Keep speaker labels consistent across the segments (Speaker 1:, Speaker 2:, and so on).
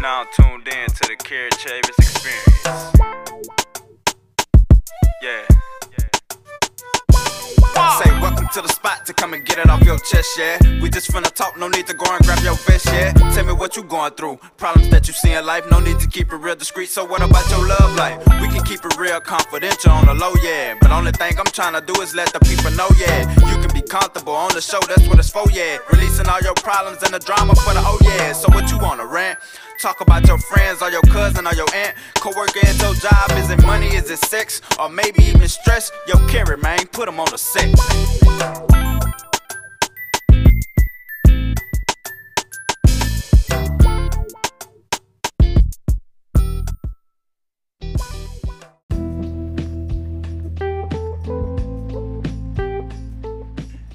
Speaker 1: Now tuned in to the Cary Chavis experience. Yeah.
Speaker 2: Say welcome to the spot to come and get it off your chest, yeah. We just finna talk, no need to go and grab your vest, yeah. Tell me what you going through, problems that you see in life, no need to keep it real discreet. So what about your love life? We can keep it real confidential on the low, yeah. But only thing I'm trying to do is let the people know, yeah. You comfortable on the show, that's what it's for, yeah. Releasing all your problems and the drama for the oh yeah. So what you wanna rant? Talk about your friends or your cousin or your aunt. Co-worker at your job, is it money, is it sex? Or maybe even stress? Yo, Cary, man, put them on the set.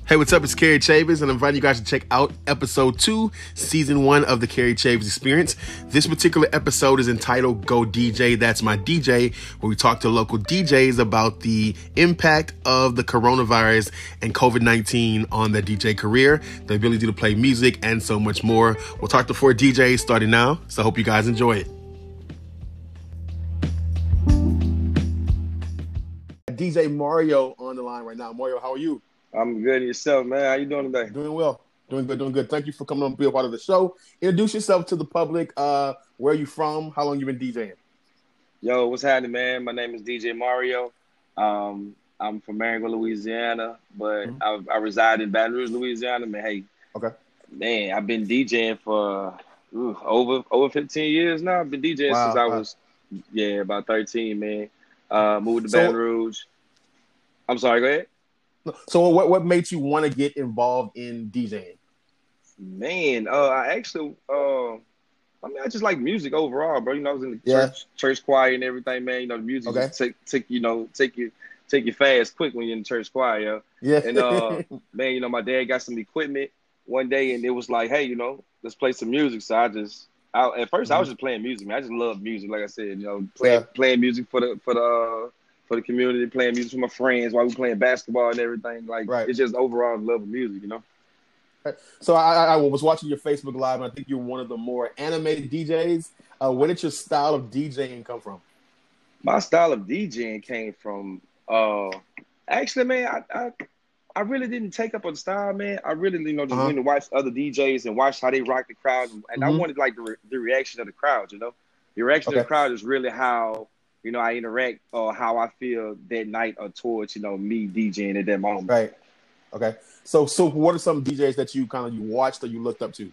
Speaker 3: Hey, what's up? It's Cary Chavis, and I'm inviting you guys to check out episode two, season one of the Cary Chavis Experience. This particular episode is entitled Go DJ, That's My DJ, where we talk to local DJs about the impact of the coronavirus and COVID 19 on their DJ career, the ability to play music, and so much more. We'll talk to four DJs starting now, so I hope you guys enjoy it. DJ Mario on the line right now. Mario, how are you?
Speaker 4: I'm good. Yourself, man? How you doing today?
Speaker 3: Doing well. Doing good. Doing good. Thank you for coming on to be a part of the show. Introduce yourself to the public. Uh, where are you from? How long you been DJing?
Speaker 4: Yo, what's happening, man? My name is DJ Mario. Um, I'm from Maryville, Louisiana, but
Speaker 3: Mhm.
Speaker 4: I, I reside in Baton Rouge, Louisiana. Man, hey,
Speaker 3: Okay.
Speaker 4: man, I've been DJing for ooh, over over 15 years now. I've been DJing
Speaker 3: Wow,
Speaker 4: since I was yeah about 13, man. Uh, moved to
Speaker 3: So-
Speaker 4: Baton Rouge. I'm sorry. Go ahead.
Speaker 3: So, what what made you want to get involved in DJing?
Speaker 4: Man, uh, I actually, uh, I mean, I just like music overall, bro. You know, I was in the
Speaker 3: Yeah.
Speaker 4: church, church choir and everything, man. You know, the music
Speaker 3: Okay.
Speaker 4: take, take, you know, take you, take you fast, quick when you're in the church choir.
Speaker 3: Yeah.
Speaker 4: And uh, man, you know, my dad got some equipment one day, and it was like, hey, you know, let's play some music. So I just, I, at 1st I was just playing music, man. I just love music, like I said, you know, playing,
Speaker 3: Yeah.
Speaker 4: playing music for the, for the. For the community, playing music for my friends while we playing basketball and everything. Like
Speaker 3: Right.
Speaker 4: it's just overall love of music, you know.
Speaker 3: so, I, I I was watching your Facebook Live, and I think you're one of the more animated DJs. Uh, where did your style of DJing come from?
Speaker 4: my style of DJing came from uh actually man I I, I really didn't take up on style man I really you know just
Speaker 3: Uh-huh.
Speaker 4: went to watch other DJs and watch how they rock the crowd and I
Speaker 3: Mhm.
Speaker 4: wanted like the, re- the reaction of the crowd you know the reaction of the crowd is really how you know I interact or how I feel that night or towards you know me DJing at that moment
Speaker 3: Right. Okay. So, so what are some DJs that you kind of you watched or you looked up to?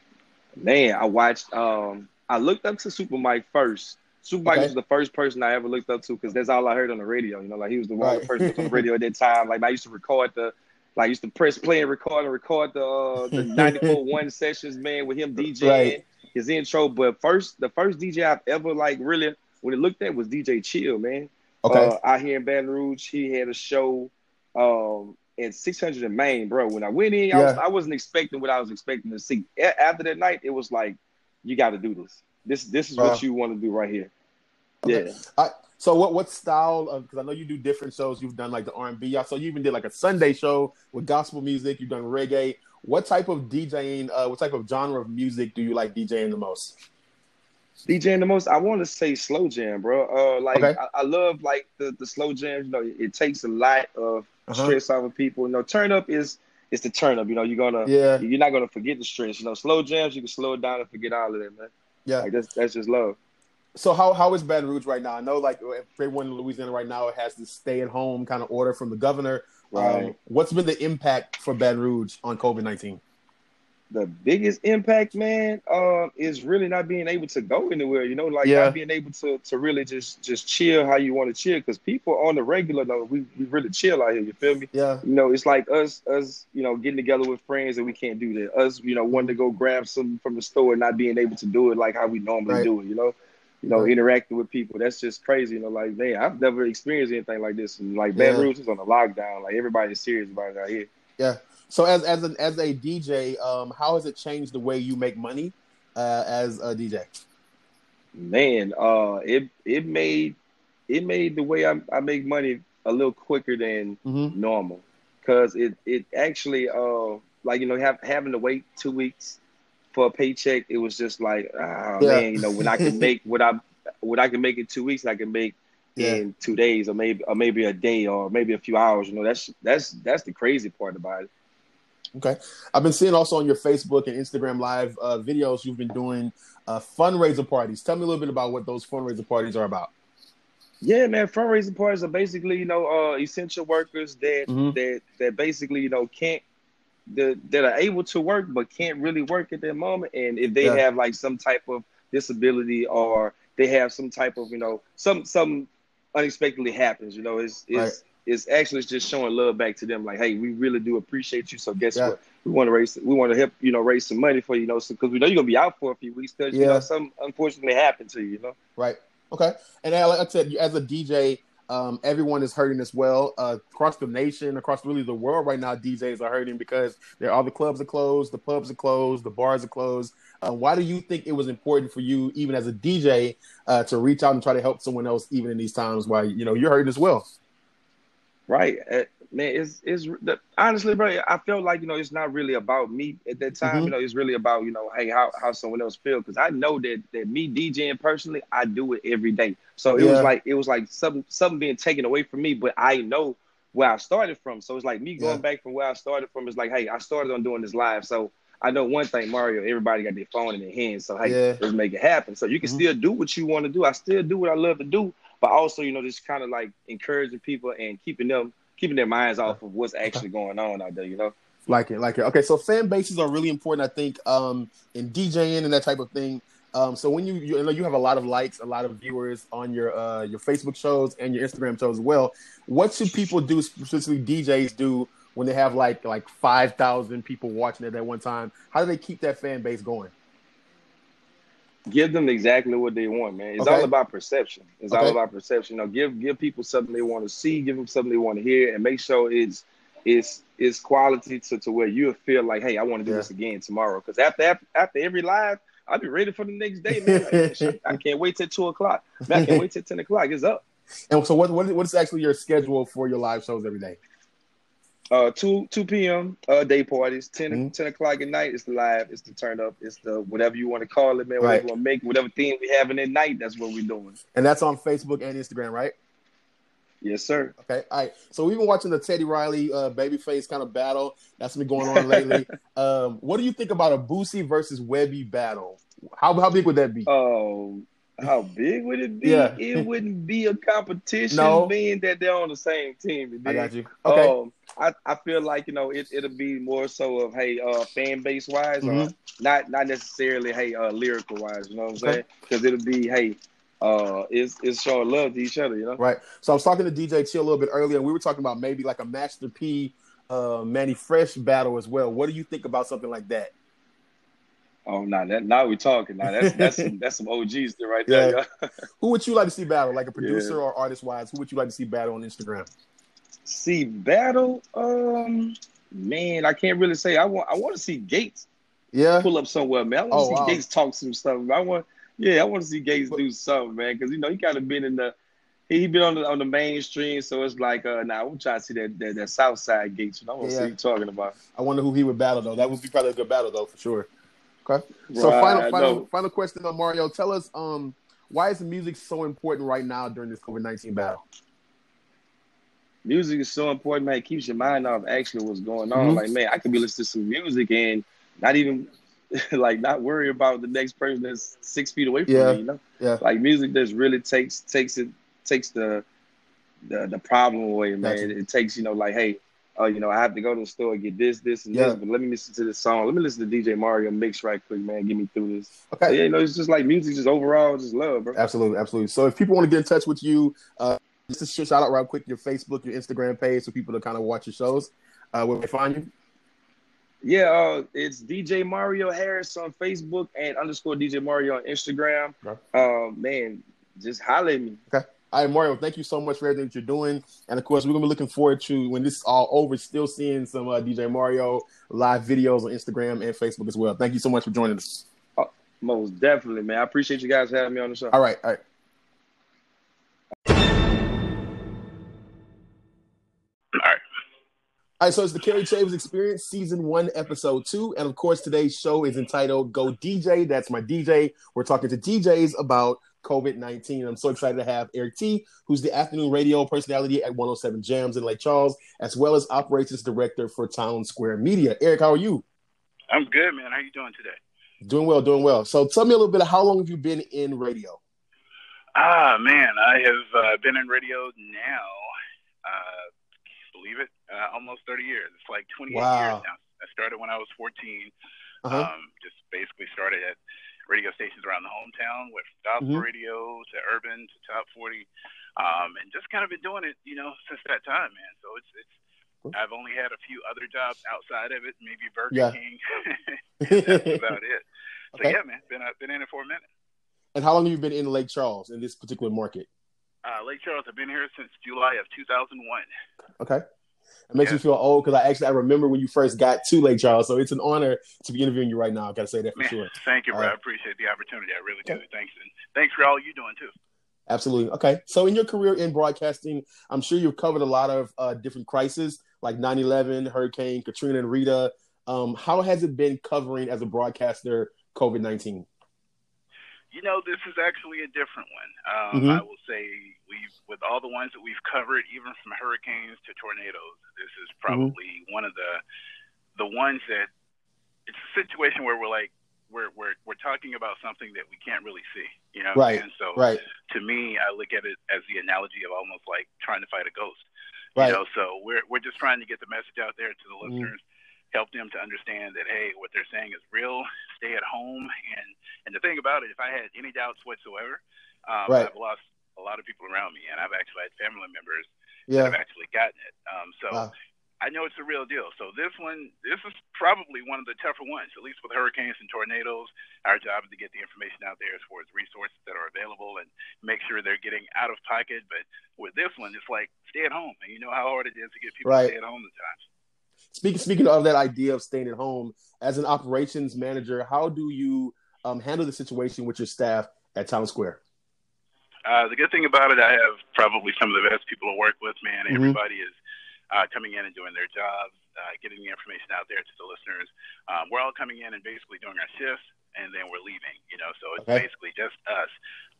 Speaker 4: man I watched um I looked up to Super Mike first Super Mike
Speaker 3: Okay.
Speaker 4: was the first person I ever looked up to because that's all I heard on the radio. You know, like he was the one
Speaker 3: Right.
Speaker 4: person on the radio at that time. Like I used to record the, like I used to press play and record and record the uh, the ninety four one sessions, man, with him DJing
Speaker 3: Right.
Speaker 4: his intro. But first, the first DJ I've ever like really when it looked at was DJ Chill, man.
Speaker 3: Okay.
Speaker 4: Uh, out here in Baton Rouge, he had a show um in 600 in Maine, bro. When I went in, I, was, I wasn't expecting what I was expecting to see. A- after that night, it was like, you got to do this. This this is
Speaker 3: Uh,
Speaker 4: what you want to do right here.
Speaker 3: Okay.
Speaker 4: Yeah.
Speaker 3: So what what style of because I know you do different shows. You've done like the R and B. So you even did like a Sunday show with gospel music. You've done reggae. What type of DJing? Uh, what type of genre of music do you like DJing the most?
Speaker 4: DJing the most, I want to say slow jam, bro. Uh, like
Speaker 3: Okay.
Speaker 4: I, I love like the, the slow jams. You know, it, it takes a lot of
Speaker 3: Uh-huh.
Speaker 4: stress off of people. You know, turn up is is the turn up. You know, you're gonna
Speaker 3: Yeah,
Speaker 4: you're not gonna forget the stress. You know, slow jams, you can slow it down and forget all of that, man.
Speaker 3: yeah.
Speaker 4: Like that's that's just love.
Speaker 3: So how how is Baton Rouge right now? I know like everyone in Louisiana right now has this stay at home kind of order from the governor.
Speaker 4: Right.
Speaker 3: Um, what's been the impact for Baton Rouge on COVID nineteen?
Speaker 4: The biggest impact, man, uh, is really not being able to go anywhere. You know, like
Speaker 3: Yeah.
Speaker 4: not being able to to really just just chill how you want to chill. Because people on the regular, though, we we really chill out here. You feel me?
Speaker 3: Yeah,
Speaker 4: You know, it's like us us you know getting together with friends and we can't do that. Us you know wanting to go grab something from the store and not being able to do it like how we normally
Speaker 3: Right.
Speaker 4: do it. You know. You know,
Speaker 3: Right.
Speaker 4: interacting with people, that's just crazy. You know, like, man, I've never experienced anything like this. And like, Baton
Speaker 3: Yeah.
Speaker 4: Rouge is on a lockdown. Like, everybody's serious about it out here.
Speaker 3: yeah. So as as an as a DJ, um, how has it changed the way you make money uh, as a DJ?
Speaker 4: man uh it it made it made the way i, I make money a little quicker than
Speaker 3: Mm-hmm.
Speaker 4: normal because it it actually uh like you know have, having to wait two weeks for a paycheck, it was just like, oh
Speaker 3: Yeah.
Speaker 4: man, you know, when I can make what I what I can make in two weeks, I can make
Speaker 3: Yeah.
Speaker 4: in two days, or maybe or maybe a day, or maybe a few hours. You know, that's that's that's the crazy part about it.
Speaker 3: Okay. I've been seeing also on your Facebook and Instagram live uh, videos you've been doing uh, fundraiser parties. Tell me a little bit about what those fundraiser parties are about.
Speaker 4: Yeah, man, fundraising parties are basically, you know, uh, essential workers that
Speaker 3: Mhm.
Speaker 4: that that basically, you know, can't that that are able to work but can't really work at that moment. And if they
Speaker 3: Yeah.
Speaker 4: have like some type of disability or they have some type of, you know, some some unexpectedly happens, you know, it's it's
Speaker 3: Right.
Speaker 4: It's actually just showing love back to them. Like, hey, we really do appreciate you. So guess
Speaker 3: Yeah.
Speaker 4: what? We want to raise, we want to help, you know, raise some money for you, you know, because we know you're gonna be out for a few weeks because you
Speaker 3: Yeah.
Speaker 4: know some unfortunately happened to you, you know.
Speaker 3: Right. Okay. And like I said, as a DJ, um, everyone is hurting as well. Uh, across the nation, across really the world right now, DJs are hurting because all the clubs are closed, the pubs are closed, the bars are closed. Uh, why do you think it was important for you, even as a DJ, uh, to reach out and try to help someone else, even in these times while you know you're hurting as well?
Speaker 4: Right, Uh, man. It's it's the, honestly, bro. I felt like you know it's not really about me at that time.
Speaker 3: Mhm.
Speaker 4: You know, it's really about you know, hey, how how someone else feel because I know that that me DJing personally, I do it every day. So it was like it was like something something being taken away from me, but I know where I started from. So it's like me going
Speaker 3: Yeah.
Speaker 4: back from where I started from. Is like, hey, I started on doing this live, so. I know one thing, Mario. Everybody got their phone in their hands, so hey,
Speaker 3: Yeah.
Speaker 4: let's make it happen. So you can
Speaker 3: Mhm.
Speaker 4: still do what you want to do. I still do what I love to do, but also, you know, just kind of like encouraging people and keeping them keeping their minds off of what's actually going on out there. You know.
Speaker 3: Like it, like it. Okay, so fan bases are really important, I think, um, in DJing and that type of thing. Um, so when you, you know you have a lot of likes, a lot of viewers on your uh, your Facebook shows and your Instagram shows as well. What should people do, specifically DJs, do when they have like like five thousand people watching it at one time? How do they keep that fan base going?
Speaker 4: Give them exactly what they want, man. It's
Speaker 3: Okay.
Speaker 4: all about perception. It's all about perception. You know, give give people something they want to see, give them something they want to hear, and make sure it's it's it's quality to, to where you feel like, hey, I want to do
Speaker 3: Yeah.
Speaker 4: this again tomorrow. Because after, after after every live, I'll be ready for the next day, man. Like, shit, I can't wait till two o'clock. Man, I can't wait till ten o'clock. It's up.
Speaker 3: And so what what what is actually your schedule for your live shows every day?
Speaker 4: Uh, two two p.m. Uh, day parties. 10,
Speaker 3: Mhm.
Speaker 4: 10 o'clock at night. It's the live. It's the turn up. It's the whatever you want to call it, man. Whatever
Speaker 3: Right.
Speaker 4: you want to make, whatever theme we having at night. That's what we're doing.
Speaker 3: And that's on Facebook and Instagram, right?
Speaker 4: Yes, sir.
Speaker 3: Okay, all right. So we've been watching the Teddy Riley uh, babyface kind of battle that's been going on lately. um, what do you think about a Boosie versus Webbie battle? How how big would that be?
Speaker 4: Oh, how big would it be?
Speaker 3: Yeah.
Speaker 4: It wouldn't be a competition,
Speaker 3: No.
Speaker 4: being that they're on the same team.
Speaker 3: I got you. Okay,
Speaker 4: Um, I, I feel like you know it it'll be more so of hey uh fan base wise or
Speaker 3: Mhm.
Speaker 4: not not necessarily hey uh lyrical wise you know what I'm
Speaker 3: Okay.
Speaker 4: saying because it'll be hey uh it's it's showing love to each other you know
Speaker 3: right. So I was talking to DJ Chill a little bit earlier, and we were talking about maybe like a Master P, uh, Mannie Fresh battle as well. What do you think about something like that?
Speaker 4: Oh nah that now we're talking now that's that's some, that's some OGs there right there
Speaker 3: Yeah.
Speaker 4: yeah.
Speaker 3: Who would you like to see battle, like a producer or artist wise? Who would you like to see battle on Instagram?
Speaker 4: see battle um man I can't really say I want I want to see Gates
Speaker 3: Yeah,
Speaker 4: pull up somewhere, man. I want to
Speaker 3: Oh,
Speaker 4: see
Speaker 3: wow.
Speaker 4: Gates talk some stuff. I want, yeah, I want to see Gates do something, man, because you know he kind of been in the, he, been on the on the mainstream, so it's like, uh, now nah, I'm trying to see that that, that South Side Gates. You know, I want to
Speaker 3: Yeah.
Speaker 4: see what you talking about.
Speaker 3: I wonder who he would battle though. That would be probably a good battle though for sure. Okay. So
Speaker 4: Right,
Speaker 3: final final final question on Mario. Tell us um why is music so important right now during this COVID nineteen battle?
Speaker 4: Music is so important, man. It keeps your mind off actually what's going on.
Speaker 3: Mhm.
Speaker 4: Like, man, I could be listening to some music and not even like not worry about the next person that's six feet away from
Speaker 3: Yeah.
Speaker 4: me. You know,
Speaker 3: Yeah.
Speaker 4: like music just really takes takes it takes the the, the problem away, man.
Speaker 3: Gotcha.
Speaker 4: It, it takes you know like, hey, oh, you know, I have to go to the store and get this, this, and
Speaker 3: Yeah.
Speaker 4: this, but let me listen to this song. Let me listen to DJ Mario mix right quick, man. Get me through this. So,
Speaker 3: Okay.
Speaker 4: yeah, you know, it's just like music, just overall, just love, bro.
Speaker 3: Absolutely, absolutely. So if people want to get in touch with you, uh just a shout out right quick your Facebook, your Instagram page, so people to kind of watch your shows. Uh where they find you.
Speaker 4: Yeah, uh, it's DJ Mario Harris on Facebook and underscore DJ Mario on Instagram.
Speaker 3: Okay.
Speaker 4: Uh, man, just holler at me.
Speaker 3: All right, Mario, thank you so much for everything that you're doing. And of course, we're gonna be looking forward to when this is all over, still seeing some uh, DJ Mario live videos on Instagram and Facebook as well. Thank you so much for joining us.
Speaker 4: Most definitely, man. I appreciate you guys having me on the show.
Speaker 3: All right, all right. All right, so it's the Cary Chavis Experience, Season 1, Episode 2. And of course, today's show is entitled Go DJ. That's my DJ. We're talking to DJs about COVID 19. I'm so excited to have Erik Tee, who's the afternoon radio personality at 107 Jams in Lake Charles, as well as operations director for Townsquare Media. Erik, how are you?
Speaker 5: I'm good, man. How are you doing today?
Speaker 3: Doing well, doing well. So tell me a little bit of how long have you been in radio?
Speaker 5: Ah, man, I have uh, been in radio now, uh, believe it, uh, almost 30 years. It's like 28
Speaker 3: Wow.
Speaker 5: years now. I started when I was 14.
Speaker 3: Uh-huh.
Speaker 5: Um, just basically started at radio stations around the hometown, with gospel
Speaker 3: Mhm.
Speaker 5: radio to urban to top 40, um, and just kind of been doing it, you know, since that time, man. So it's it's. I've only had a few other jobs outside of it, maybe Burger
Speaker 3: Yeah.
Speaker 5: King. That's about it. So
Speaker 3: Okay.
Speaker 5: yeah, man, been uh, been in it for a minute.
Speaker 3: and how long have you been in Lake Charles in this particular market?
Speaker 5: Uh, Lake Charles, I've been here since July of 2001.
Speaker 3: Okay. It makes
Speaker 5: Yeah.
Speaker 3: me feel old because I actually I remember when you first got to Lake Charles, so it's an honor to be interviewing you right now. I gotta say that for
Speaker 5: Man,
Speaker 3: sure.
Speaker 5: thank you, bro.
Speaker 3: Uh,
Speaker 5: I appreciate the opportunity. I really do. Thanks, and thanks for all you're doing too.
Speaker 3: Absolutely. Okay. So in your career in broadcasting, I'm sure you've covered a lot of uh, different crises like 9/11, Hurricane Katrina and Rita. Um, how has it been covering as a broadcaster COVID-19?
Speaker 5: You know, this is actually a different one. Um,
Speaker 3: Mhm.
Speaker 5: I will say we've with all the ones that we've covered, even from hurricanes to tornadoes. This is
Speaker 3: Mm-hmm.
Speaker 5: probably one of the the ones that it's a situation where we're like we're we're we're talking about something that we can't really see. You know,
Speaker 3: Right,
Speaker 5: saying? So
Speaker 3: Right.
Speaker 5: to me, I look at it as the analogy of almost like trying to fight a ghost.
Speaker 3: Right.
Speaker 5: You know, so we're we're just trying to get the message out there to the
Speaker 3: Mhm.
Speaker 5: listeners, help them to understand that hey, what they're saying is real. Stay at home, and and the thing about it, if I had any doubts whatsoever, um,
Speaker 3: Right.
Speaker 5: I've lost a lot of people around me, and I've actually had family members that have actually gotten it. Um, so.
Speaker 3: Wow.
Speaker 5: I know it's a real deal. So this one, this is probably one of the tougher ones, at least with hurricanes and tornadoes. Our job is to get the information out there as far as resources that are available and make sure they're getting out of pocket. But with this one, it's like stay at home, and you know how hard it is to get people
Speaker 3: Right.
Speaker 5: to stay at home at times.
Speaker 3: Speaking speaking of that idea of staying at home, as an operations manager, how do you um, handle the situation with your staff at Townsquare?
Speaker 5: Uh, the good thing about it, I have probably some of the best people to work with, man.
Speaker 3: Mhm.
Speaker 5: Everybody is uh, coming in and doing their jobs, uh, getting the information out there to the listeners. Um, we're all coming in and basically doing our shifts, and then we're leaving, you know, so it's
Speaker 3: Okay.
Speaker 5: basically just us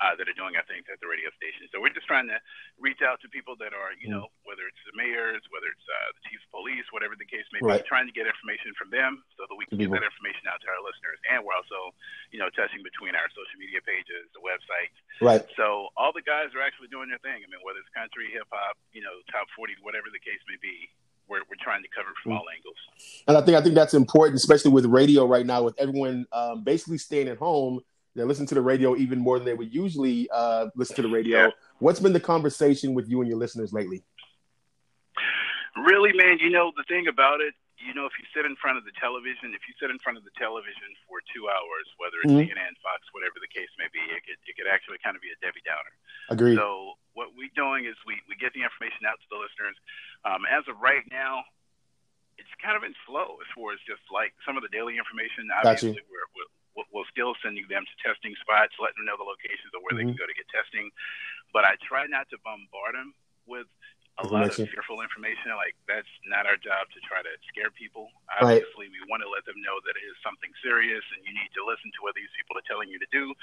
Speaker 5: uh, that are doing our things at the radio station. So we're just trying to reach out to people that are, you
Speaker 3: Mm.
Speaker 5: know, whether it's the mayors, whether it's uh, the chiefs of police, whatever the case may
Speaker 3: Right.
Speaker 5: be, trying to get information from them so that we can get that information out to our listeners. And we're also, you know, touching between our social media pages, the websites,
Speaker 3: Right.
Speaker 5: so all the guys are actually doing their thing. I mean, whether it's country, hip hop, you know, top forty, whatever the case may be, we're we're trying to cover from
Speaker 3: Mm.
Speaker 5: all angles.
Speaker 3: And I think I think that's important, especially with radio right now, with everyone um, basically staying at home. They listen to the radio even more than they would usually uh, listen to the radio.
Speaker 5: Yeah.
Speaker 3: What's been the conversation with you and your listeners lately?
Speaker 5: Really, man, you know the thing about it. You know, if you sit in front of the television, if you sit in front of the television for two hours, whether it's
Speaker 3: Mhm.
Speaker 5: CNN, Fox, whatever the case may be, it could it could actually kind of be a Debbie Downer.
Speaker 3: Agreed.
Speaker 5: So what we're doing is we, we get the information out to the listeners. Um, as of right now, it's kind of been slow as far as just like some of the daily information. Obviously, we're, we're, we're- we're still sending them to testing spots, letting them know the locations of where they
Speaker 3: Mhm.
Speaker 5: can go to get testing. But I try not to bombard them with a lot of fearful information. Like that's not our job to try to scare people.
Speaker 3: Right.
Speaker 5: Obviously, we want to let them know that it is something serious, and you need to listen to what these people are telling you to do.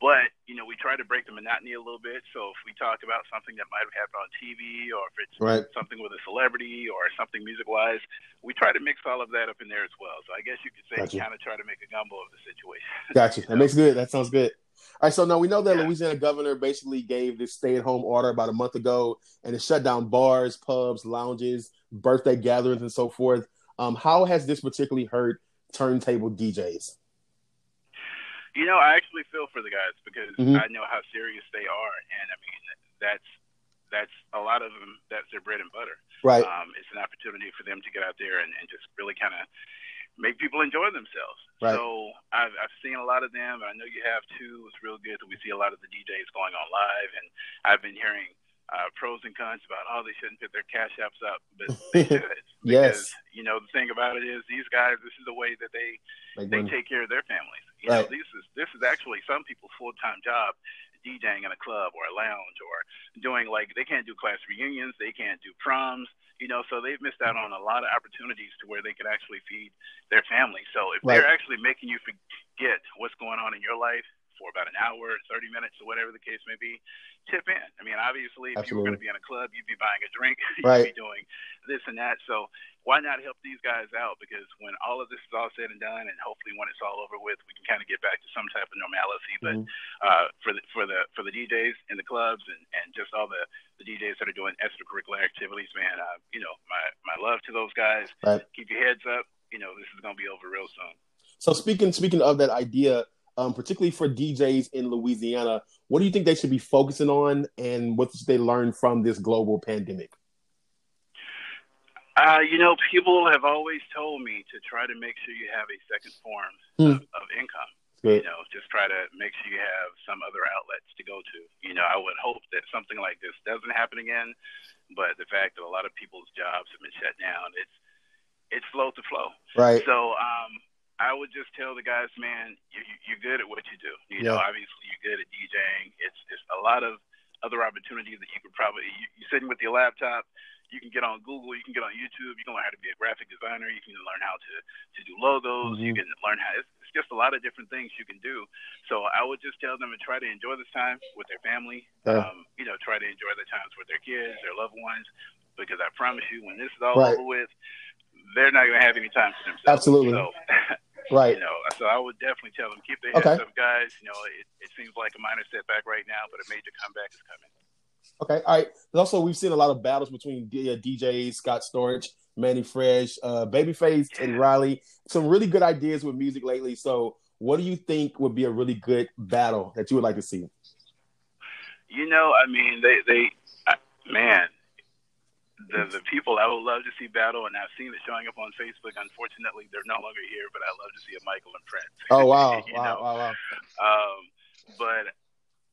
Speaker 5: But you know, we try to break the monotony a little bit. So if we talk about something that might have happened on TV, or if it's
Speaker 3: Right.
Speaker 5: something with a celebrity, or something music-wise, we try to mix all of that up in there as well. So I guess you could say
Speaker 3: Gotcha.
Speaker 5: kind of try to make a gumbo of the situation.
Speaker 3: Gotcha. That makes good. That sounds good. All right. So now we know that
Speaker 5: Yeah.
Speaker 3: Louisiana governor basically gave this stay-at-home order about a month ago, and it shut down bars, pubs, lounges, birthday gatherings, and so forth. Um, how has this particularly hurt turntable DJs?
Speaker 5: You know, I actually feel for the guys because
Speaker 3: Mhm.
Speaker 5: I know how serious they are, and I mean that's that's a lot of them. That's their bread and butter.
Speaker 3: Right.
Speaker 5: Um, it's an opportunity for them to get out there and, and just really kind of make people enjoy themselves.
Speaker 3: Right.
Speaker 5: So I've, I've seen a lot of them, and I know you have too. It's real good that we see a lot of the DJs going on live, and I've been hearing uh, pros and cons about oh they shouldn't put their cash apps up, but they should.
Speaker 3: Yes.
Speaker 5: Because, you know the thing about it is these guys. This is the way that they
Speaker 3: Like
Speaker 5: they
Speaker 3: when-
Speaker 5: take care of their families. You
Speaker 3: Right.
Speaker 5: know, this is this is actually some people's full time job DJing in a club or a lounge or doing like they can't do class reunions, they can't do proms, you know, so they've missed out on a lot of opportunities to where they could actually feed their family. So if
Speaker 3: Right.
Speaker 5: they're actually making you forget what's going on in your life for about an hour, 30 minutes, or whatever the case may be, chip in. I mean, obviously, if you were going to be in a club, you'd be buying a drink, you'd
Speaker 3: Right.
Speaker 5: be doing this and that. So why not help these guys out? Because when all of this is all said and done, and hopefully when it's all over with, we can kind of get back to some type of normalcy. But
Speaker 3: Mm-hmm.
Speaker 5: uh, for the for the for the DJs in the clubs and, and just all the, the DJs that are doing extracurricular activities, man, uh, you know, my my love to those guys.
Speaker 3: Right.
Speaker 5: Keep your heads up. You know, this is gonna be over real soon.
Speaker 3: So speaking speaking of that idea, um, particularly for DJs in Louisiana, what do you think they should be focusing on, and what should they learn from this global pandemic?
Speaker 5: Uh, you know, people have always told me to try to make sure you have a second form
Speaker 3: Hmm.
Speaker 5: of, of income.
Speaker 3: Good.
Speaker 5: You know, just try to make sure you have some other outlets to go to. You know, I would hope that something like this doesn't happen again, but the fact that a lot of people's jobs have been shut down, it's it's slow to flow.
Speaker 3: Right.
Speaker 5: So um, I would just tell the guys, man, you, you- you're good at what you do. You know, obviously you're good at DJing. It's it's a lot of other opportunities that you could probably you, you're sitting with your laptop. You can get on Google. You can get on YouTube. You can learn how to be a graphic designer. You can learn how to to do logos. You
Speaker 3: Mhm.
Speaker 5: can learn how. It's, it's just a lot of different things you can do. So I would just tell them to try to enjoy this time with their family.
Speaker 3: Yeah.
Speaker 5: Um, you know, try to enjoy the times with their kids, their loved ones, because I promise you, when this is all
Speaker 3: Right.
Speaker 5: over with, they're not going to have any time for themselves.
Speaker 3: Absolutely.
Speaker 5: So,
Speaker 3: Right.
Speaker 5: you know, so I would definitely tell them keep their heads
Speaker 3: Okay.
Speaker 5: up, guys. You know, it, it seems like a minor setback right now, but a major comeback is coming.
Speaker 3: Okay. All right. And also, we've seen a lot of battles between D- uh, DJs, Scott Storch, Mannie Fresh, uh, Babyface, and Riley. Some really good ideas with music lately. So, what do you think would be a really good battle that you would like to see?
Speaker 5: You know, I mean, they, they, uh, man, the the people I would love to see battle, and I've seen it showing up on Facebook. Unfortunately, they're no longer here, but I love to see a Michael and Prince.
Speaker 3: Oh wow! Wow!
Speaker 5: know?
Speaker 3: Wow! Wow!
Speaker 5: Um, but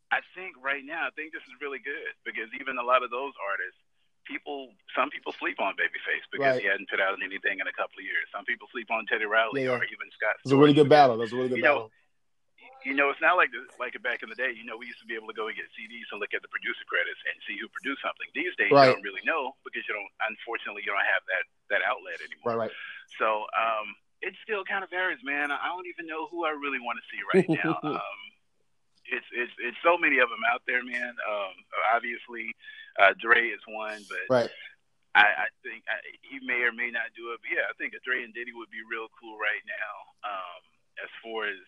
Speaker 5: I think right now, I think this is really good because even a lot of those artists, people, some people sleep on Babyface because
Speaker 3: Right.
Speaker 5: he hadn't put out anything in a couple of years. Some people sleep on Teddy Riley
Speaker 3: Yeah.
Speaker 5: or even Scott.
Speaker 3: It's a really good battle. That's a really good
Speaker 5: You know,
Speaker 3: battle.
Speaker 5: You know, it's not like the, like back in the day. You know, we used to be able to go and get CDs and look at the producer credits and see who produced something. These days,
Speaker 3: Right.
Speaker 5: you don't really know because you don't. Unfortunately, you don't have that that outlet anymore.
Speaker 3: Right. Right.
Speaker 5: So um, it still kind of varies, man. I don't even know who I really want to see right now. um, it's it's it's so many of them out there, man. Um, obviously, uh, Dre is one, but
Speaker 3: Right.
Speaker 5: I, I think I, he may or may not do it. But yeah, I think a Dre and Diddy would be real cool right now. Um, as far as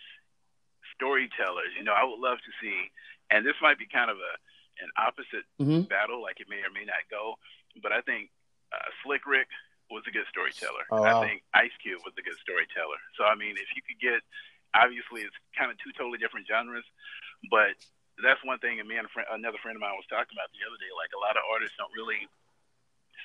Speaker 5: storytellers, you know, I would love to see, and this might be kind of a an opposite
Speaker 3: Mhm.
Speaker 5: battle, like it may or may not go. But I think uh, Slick Rick was a good storyteller.
Speaker 3: Oh,
Speaker 5: I think Ice Cube was a good storyteller. So I mean, if you could get, obviously, it's kind of two totally different genres, but that's one thing. And me and a friend, another friend of mine was talking about the other day. Like a lot of artists don't really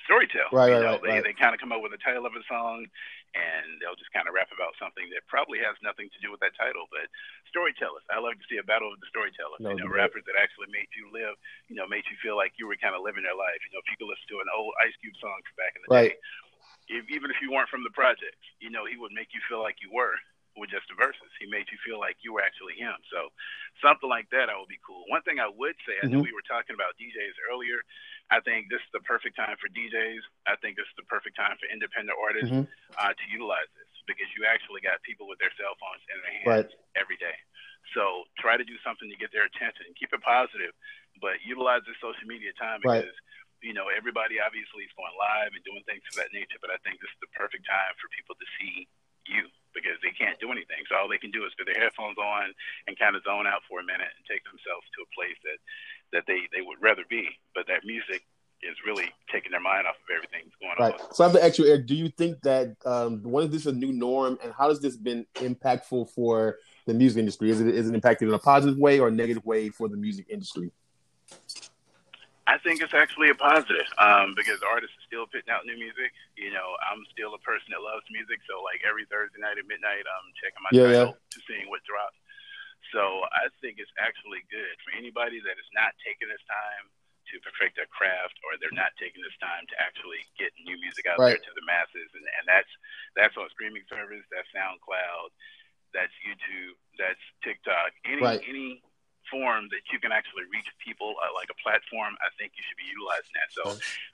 Speaker 5: storytell.
Speaker 3: Right,
Speaker 5: you
Speaker 3: right,
Speaker 5: know,
Speaker 3: right,
Speaker 5: they
Speaker 3: right.
Speaker 5: they kind of come up with a title of a song, and they'll just kind of rap about something that probably has nothing to do with that title. But storytellers, I love to see a battle of the storytellers.
Speaker 3: No,
Speaker 5: you know,
Speaker 3: great.
Speaker 5: rappers that actually made you live. You know, made you feel like you were kind of living their life. You know, if you could listen to an old Ice Cube song from back in the
Speaker 3: Right.
Speaker 5: day, if, even if you weren't from the projects, you know, he would make you feel like you were with just the verses. He made you feel like you were actually him. So something like that, I would be cool. One thing I would say, I know
Speaker 3: Mhm.
Speaker 5: we were talking about DJs earlier. I think this is the perfect time for DJs. I think this is the perfect time for independent artists
Speaker 3: Mhm.
Speaker 5: uh, to utilize this because you actually got people with their cell phones in their hands
Speaker 3: Right.
Speaker 5: every day. So try to do something to get their attention. And keep it positive, but utilize this social media time
Speaker 3: Right.
Speaker 5: because you know everybody obviously is going live and doing things of that nature. But I think this is the perfect time for people to see you because they can't do anything. So all they can do is put their headphones on and kind of zone out for a minute and take themselves to a place that that they they would rather be. But that music is really taking their mind off of everything that's going
Speaker 3: Right.
Speaker 5: on.
Speaker 3: So I have to ask you, Erik, do you think that um, when is this a new norm, and how has this been impactful for the music industry? Is it is it impacted in a positive way or a negative way for the music industry?
Speaker 5: I think it's actually a positive um, because artists are still putting out new music. You know, I'm still a person that loves music, so like every Thursday night at midnight, I'm checking my
Speaker 3: Yeah,
Speaker 5: title to seeing what drops. So I think it's actually good for anybody that is not taking this time to perfect their craft, or they're not taking this time to actually get new music out
Speaker 3: Right.
Speaker 5: there to the masses, and, and that's that's on streaming service, that's SoundCloud, that's YouTube, that's TikTok, any
Speaker 3: Right.
Speaker 5: any form that you can actually reach people uh, like a platform, I think you should be utilizing that. So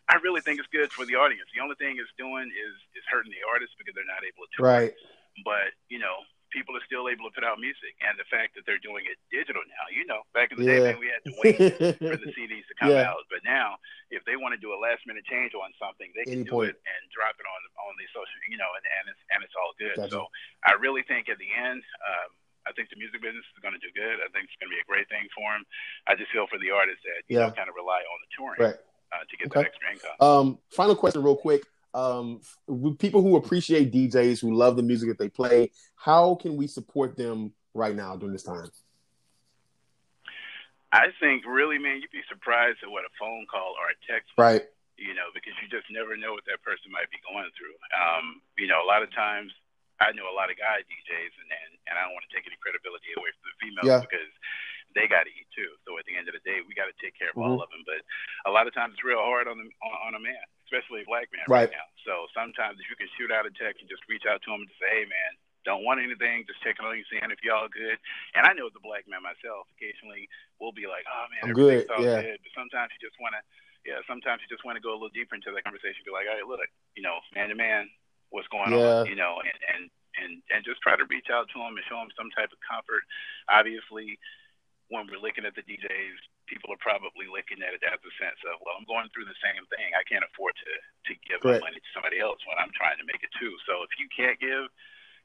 Speaker 5: I really think it's good for the audience. The only thing it's doing is is hurting the artists because they're not able to.
Speaker 3: Right.
Speaker 5: But you know, people are still able to put out music, and the fact that they're doing it digital now. You know, back in the day,
Speaker 3: Yeah.
Speaker 5: man, we had to wait for the CDs to come
Speaker 3: Yeah.
Speaker 5: out. But now, if they want to do a last minute change on something, they can
Speaker 3: Any
Speaker 5: do
Speaker 3: point.
Speaker 5: it and drop it on on the social, you know, and, and it's and it's all good.
Speaker 3: Gotcha.
Speaker 5: So I really think at the end, um, I think the music business is going to do good. I think it's going to be a great thing for them. I just feel for the artists that you
Speaker 3: Yeah.
Speaker 5: know kind of rely on the touring
Speaker 3: Right.
Speaker 5: uh, to get
Speaker 3: Okay.
Speaker 5: that extra income.
Speaker 3: Um, final question, real quick. Um, people who appreciate DJs who love the music that they play, how can we support them right now during this time?
Speaker 5: I think really, man, you'd be surprised at what a phone call or a text
Speaker 3: Right.
Speaker 5: you know, because you just never know what that person might be going through. Um, you know, a lot of times I know a lot of guy DJs, and and, and I don't want to take any credibility away from the females
Speaker 3: Yeah.
Speaker 5: because they got to eat too. So at the end of the day, we got to take care of
Speaker 3: Mhm.
Speaker 5: all of them. But a lot of times it's real hard on the on, on a man, especially a black man
Speaker 3: Right.
Speaker 5: right now. So sometimes if you can shoot out a text and just reach out to him and say, hey man. Don't want anything, just checking on you, seeing if y'all good. And I know as a black man myself, occasionally we'll be like, "Oh man,
Speaker 3: I'm
Speaker 5: everything's
Speaker 3: good,
Speaker 5: all
Speaker 3: yeah.
Speaker 5: good," but sometimes you just want to yeah, sometimes you just want to go a little deeper into that conversation. Be like, all right, look, you know, man to man, what's going
Speaker 3: Yeah.
Speaker 5: on, you know, and and and and just try to reach out to them and show them some type of comfort. Obviously, when we're looking at the DJs, people are probably looking at it as a sense of, well, I'm going through the same thing. I can't afford to to give
Speaker 3: Correct.
Speaker 5: my money to somebody else when I'm trying to make it too. So if you can't give,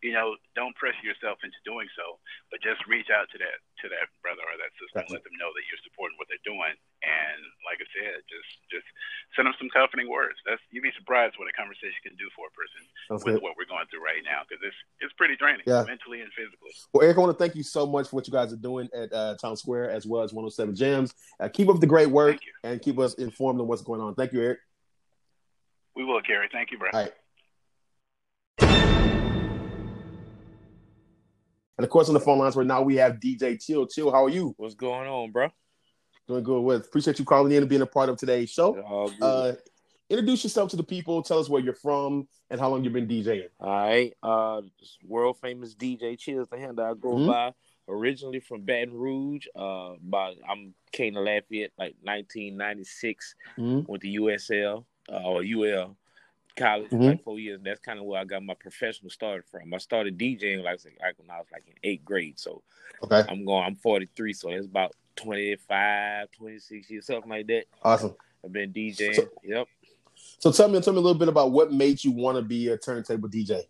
Speaker 5: you know, don't pressure yourself into doing so, but just reach out to that to that brother or that sister and
Speaker 3: Gotcha.
Speaker 5: let them know that you're supporting what they're doing. And like I said, just just send them some comforting words. That's you'd be surprised what a conversation can do for a person
Speaker 3: Sounds
Speaker 5: with
Speaker 3: good.
Speaker 5: what we're going through right now because it's it's pretty draining
Speaker 3: Yeah.
Speaker 5: mentally and physically.
Speaker 3: Well, Erik, I want to thank you so much for what you guys are doing at uh, Townsquare as well as 107 Jams. Uh, keep up the great work and keep us informed on what's going on. Thank you, Erik.
Speaker 5: We will, Gary. Thank you, bro.
Speaker 3: And of course, on the phone lines right now, we have DJ Chill. Chill, how are you?
Speaker 6: What's going on, bro?
Speaker 3: Doing good. With appreciate you calling in and being a part of today's show. Uh, introduce yourself to the people. Tell us where you're from and how long you've been DJing.
Speaker 6: All right. Uh, world famous DJ Chills the handle I go
Speaker 3: Mhm.
Speaker 6: by. Originally from Baton Rouge. Uh, by I'm came to Lafayette like 1996.
Speaker 3: Mhm.
Speaker 6: Went to USL uh, or UL college for
Speaker 3: Mhm.
Speaker 6: like four years. And that's kind of where I got my professional start from. I started DJing like, like when I was like in eighth grade. So
Speaker 3: Okay.
Speaker 6: I'm going. I'm 43. So it's about 25, 26 years, something like that.
Speaker 3: Awesome.
Speaker 6: I've been DJing.
Speaker 3: So-
Speaker 6: yep.
Speaker 3: So tell me, tell me a little bit about what made you want to be a turntable DJ.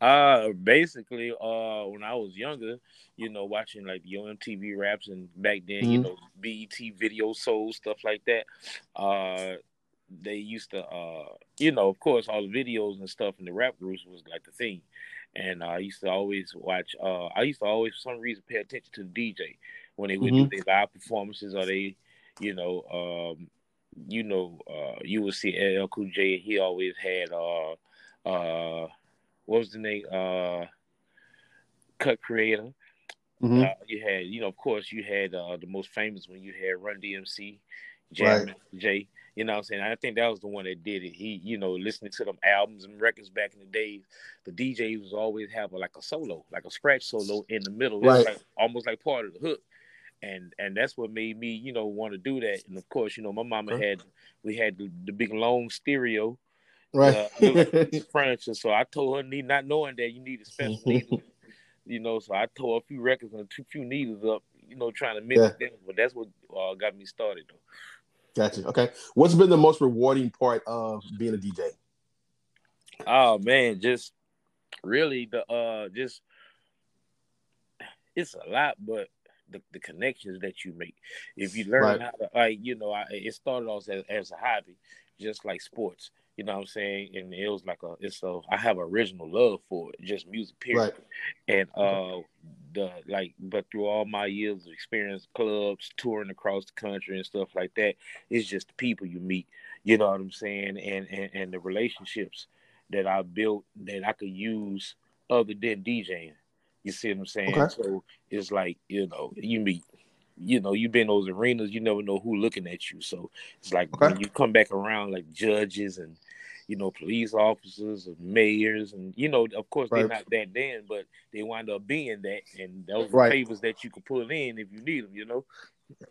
Speaker 6: Uh, basically, uh, when I was younger, you know, watching like the MTV raps and back then, you
Speaker 3: Mhm.
Speaker 6: know, BET video soul stuff like that. Uh, they used to, uh, you know, of course, all the videos and stuff and the rap groups was like the thing, and uh, I used to always watch. Uh, I used to always, for some reason, pay attention to the DJ when they would
Speaker 3: Mhm.
Speaker 6: do their live performances or they, you know, um, you know, uh, you would see LL Cool J. He always had, uh, uh what was the name? Uh, Cut Creator.
Speaker 3: Mhm.
Speaker 6: Uh, you had, you know, of course, you had uh, the most famous one. You had Run DMC, Jam
Speaker 3: Right.
Speaker 6: J. You know what I'm saying? I think that was the one that did it. He, you know, listening to them albums and records back in the days, the DJ was always have a, like a solo, like a scratch solo in the middle.
Speaker 3: Right.
Speaker 6: like almost like part of the hook. And and that's what made me, you know, want to do that. And of course, you know, my mama
Speaker 3: Okay.
Speaker 6: had we had the, the big long stereo
Speaker 3: Right.
Speaker 6: uh, furniture. So I told her, need not knowing that you need a special needle, you know. So I tore a few records and a few needles up, you know, trying to mix
Speaker 3: Yeah.
Speaker 6: it them. But that's what uh, got me started, though.
Speaker 3: Gotcha. Okay. What's been the most rewarding part of being a DJ?
Speaker 6: Oh man, just really the uh, just it's a lot, but the, the connections that you make. If you learn
Speaker 3: Right.
Speaker 6: how to, like, you know, I, it started off as, as a hobby, just like sports. You know what I'm saying? And it was like a, it's a, I have original love for it, just music, period.
Speaker 3: Right.
Speaker 6: And uh, the like, but through all my years of experience, clubs, touring across the country and stuff like that, it's just the people you meet. You know what I'm saying? And and, and the relationships that I built that I could use other than DJing. You see what I'm saying?
Speaker 3: Okay.
Speaker 6: So it's like you know you meet. You know, you've been in those arenas, you never know who looking at you. So it's like
Speaker 3: Okay.
Speaker 6: when you come back around, like judges and you know, police officers and mayors, and you know, of course, they're not that then, but they wind up being that, and those
Speaker 3: Right.
Speaker 6: favors that you can pull in if you need them. You know.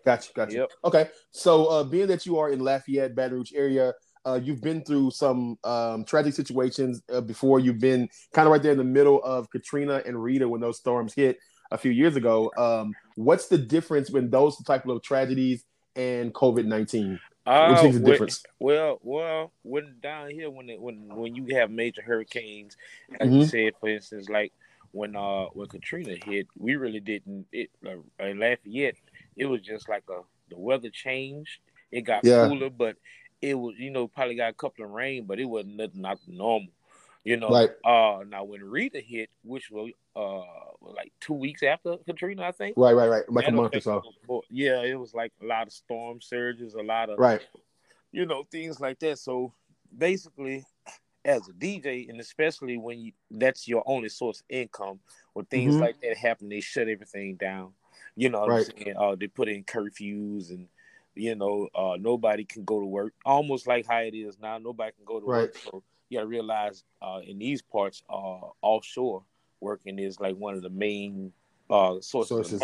Speaker 3: Gotcha, gotcha.
Speaker 6: Yep.
Speaker 3: Okay, so uh, being that you are in Lafayette, Baton Rouge area, uh, you've been through some um, tragic situations uh, before. You've been kind of right there in the middle of Katrina and Rita when those storms hit a few years ago. Um, what's the difference when those type of tragedies and COVID nineteen? What do you is the
Speaker 6: Uh,
Speaker 3: difference?
Speaker 6: Well, well, when down here, when it, when when you have major hurricanes, like you
Speaker 3: Mhm.
Speaker 6: said, for instance, like when uh when Katrina hit, we really didn't. It uh, in Lafayette, it was just like a the weather changed. It got
Speaker 3: Yeah.
Speaker 6: cooler, but it was you know probably got a couple of rain, but it wasn't nothing not normal. You know,
Speaker 3: Right.
Speaker 6: uh, now when Rita hit, which was uh like two weeks after Katrina, I think.
Speaker 3: Right, right, right. Like a month or so.
Speaker 6: Yeah, it was like a lot of storm surges, a lot of
Speaker 3: Right.
Speaker 6: you know things like that so basically as a dj and especially when you that's your only source of income when things
Speaker 3: Mhm.
Speaker 6: like that happen they shut everything down you know what
Speaker 3: Right.
Speaker 6: i'm saying uh, they put in curfews and you know uh, nobody can go to work almost like how it is now nobody can go to work so you gotta realize uh, in these parts uh, offshore working is like one of the main uh, sources,
Speaker 3: Sources.